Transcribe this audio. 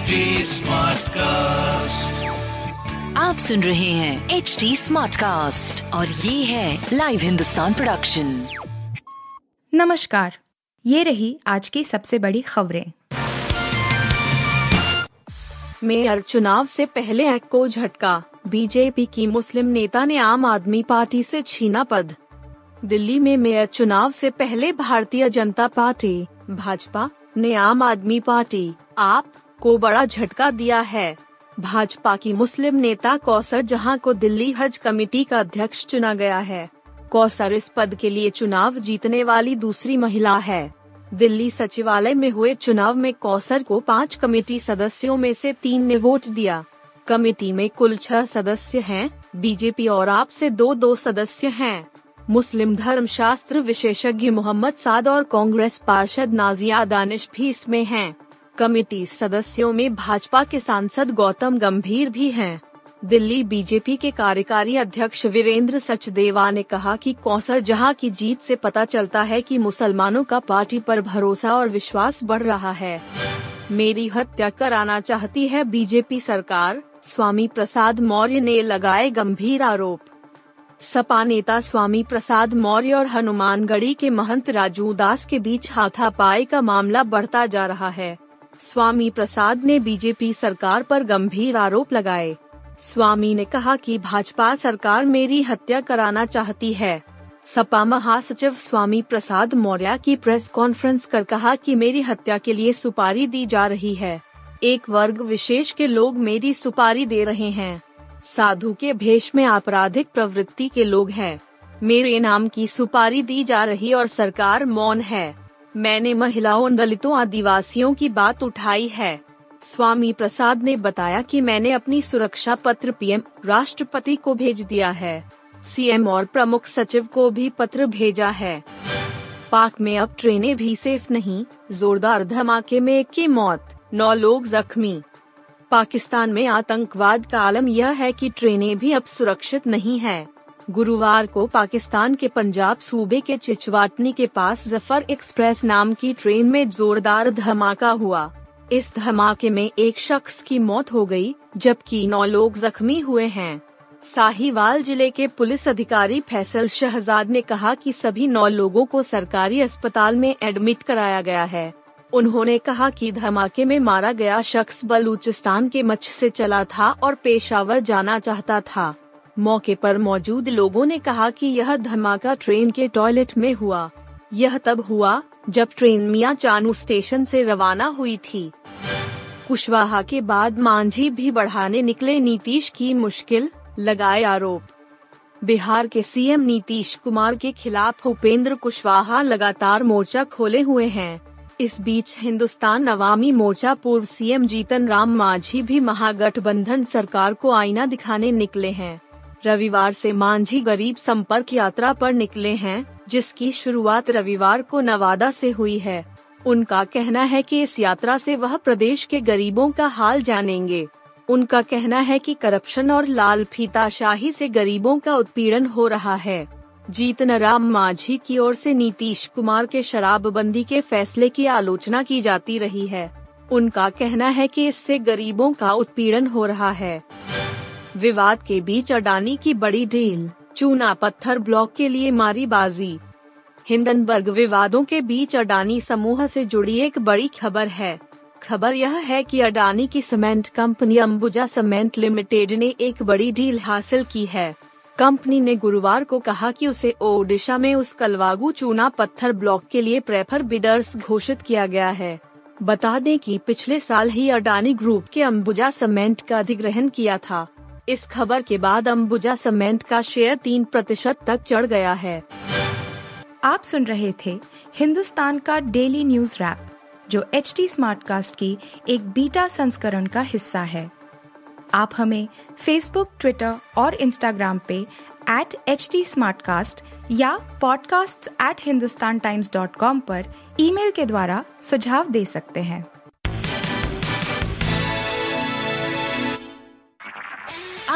HD Smartcast. आप सुन रहे हैं एच डी स्मार्ट कास्ट और ये है लाइव हिंदुस्तान प्रोडक्शन नमस्कार ये रही आज की सबसे बड़ी खबरें। मेयर चुनाव से पहले एक को झटका बीजेपी की मुस्लिम नेता ने आम आदमी पार्टी से छीना पद। दिल्ली में मेयर चुनाव से पहले भारतीय जनता पार्टी भाजपा ने आम आदमी पार्टी आप को बड़ा झटका दिया है भाजपा की मुस्लिम नेता कौसर जहाँ को दिल्ली हज कमेटी का अध्यक्ष चुना गया है कौसर इस पद के लिए चुनाव जीतने वाली दूसरी महिला है दिल्ली सचिवालय में हुए चुनाव में कौसर को पाँच कमेटी सदस्यों में से तीन ने वोट दिया कमेटी में कुल छह सदस्य हैं, बीजेपी और आप से दो दो सदस्य हैं। मुस्लिम धर्म शास्त्र विशेषज्ञ मोहम्मद साद और कांग्रेस पार्षद नाजिया दानिश भी इसमें हैं। कमेटी सदस्यों में भाजपा के सांसद गौतम गंभीर भी हैं। दिल्ली बीजेपी के कार्यकारी अध्यक्ष वीरेंद्र सचदेवा ने कहा कि कौसर जहाँ की जीत से पता चलता है कि मुसलमानों का पार्टी पर भरोसा और विश्वास बढ़ रहा है। मेरी हत्या कराना चाहती है बीजेपी सरकार, स्वामी प्रसाद मौर्य ने लगाए गंभीर आरोप। सपा नेता स्वामी प्रसाद मौर्य और हनुमानगढ़ी के महंत राजू दास के बीच हाथापाई का मामला बढ़ता जा रहा है। स्वामी प्रसाद ने बीजेपी सरकार पर गंभीर आरोप लगाए। स्वामी ने कहा कि भाजपा सरकार मेरी हत्या कराना चाहती है। सपा महासचिव स्वामी प्रसाद मौर्य की प्रेस कॉन्फ्रेंस कर कहा कि मेरी हत्या के लिए सुपारी दी जा रही है। एक वर्ग विशेष के लोग मेरी सुपारी दे रहे हैं। साधु के भेष में आपराधिक प्रवृत्ति के लोग हैं। मेरे नाम की सुपारी दी जा रही और सरकार मौन है। मैंने महिलाओं, दलितों, आदिवासियों की बात उठाई है। स्वामी प्रसाद ने बताया कि मैंने अपनी सुरक्षा पत्र पीएम राष्ट्रपति को भेज दिया है। सीएम और प्रमुख सचिव को भी पत्र भेजा है। पाक में अब ट्रेनें भी सेफ़ नहीं, जोरदार धमाके में एक की मौत, नौ लोग जख्मी। पाकिस्तान में आतंकवाद का आलम यह है कि ट्रेनें भी अब सुरक्षित नहीं हैं। गुरुवार को पाकिस्तान के पंजाब सूबे के चिचवाटनी के पास ज़फ़र एक्सप्रेस नाम की ट्रेन में जोरदार धमाका हुआ। इस धमाके में एक शख्स की मौत हो गई, जबकि नौ लोग जख्मी हुए हैं। साहिवाल ज़िले के पुलिस अधिकारी फैसल शहजाद ने कहा कि सभी नौ लोगों को सरकारी अस्पताल में एडमिट कराया गया है। उन्होंने कहा कि धमाके में मारा गया शख्स बलूचिस्तान के मच्छ से चला था और पेशावर जाना चाहता था। मौके पर मौजूद लोगों ने कहा कि यह धमाका ट्रेन के टॉयलेट में हुआ। यह तब हुआ, जब ट्रेन मियाँ चानू स्टेशन से रवाना हुई थी। कुशवाहा के बाद मांझी भी बढ़ाने निकले नीतीश की मुश्किल, लगाए आरोप। बिहार के सीएम नीतीश कुमार के खिलाफ उपेंद्र कुशवाहा लगातार मोर्चा खोले हुए हैं। इस बीच हिंदुस्तान अवामी मोर्चा पूर्व सीएम जीतन राम मांझी भी महागठबंधन सरकार को आईना दिखाने निकले हैं। रविवार से मांझी गरीब संपर्क यात्रा पर निकले हैं, जिसकी शुरुआत रविवार को नवादा से हुई है। उनका कहना है कि इस यात्रा से वह प्रदेश के गरीबों का हाल जानेंगे। उनका कहना है कि करप्शन और लाल फीताशाही से गरीबों का उत्पीड़न हो रहा है। जीतन राम मांझी की ओर से नीतीश कुमार के शराबबंदी के फैसले की आलोचना की जाती रही है। उनका कहना है कि इससे गरीबों का उत्पीड़न हो रहा है। विवाद के बीच अडानी की बड़ी डील, चूना पत्थर ब्लॉक के लिए मारी बाजी हिंडनबर्ग विवादों के बीच अडानी समूह से जुड़ी एक बड़ी खबर है। खबर यह है कि अडानी की cement company Ambuja cement limited ने एक बड़ी डील हासिल की है। कंपनी ने गुरुवार को कहा कि उसे ओडिशा में उस कलवागू चूना पत्थर ब्लॉक के लिए प्रेफर बिडर्स घोषित किया गया है। बता दें कि पिछले साल ही अडानी ग्रुप के अंबुजा सीमेंट का अधिग्रहण किया था। इस खबर के बाद अंबुजा सीमेंट का शेयर तीन प्रतिशत तक चढ़ गया है। आप सुन रहे थे हिंदुस्तान का डेली न्यूज़ रैप, जो एच टी स्मार्ट कास्ट की एक बीटा संस्करण का हिस्सा है। आप हमें फेसबुक ट्विटर और इंस्टाग्राम पे एट एच टी या podcasts@hindustantimes.com पर ईमेल के द्वारा सुझाव दे सकते हैं।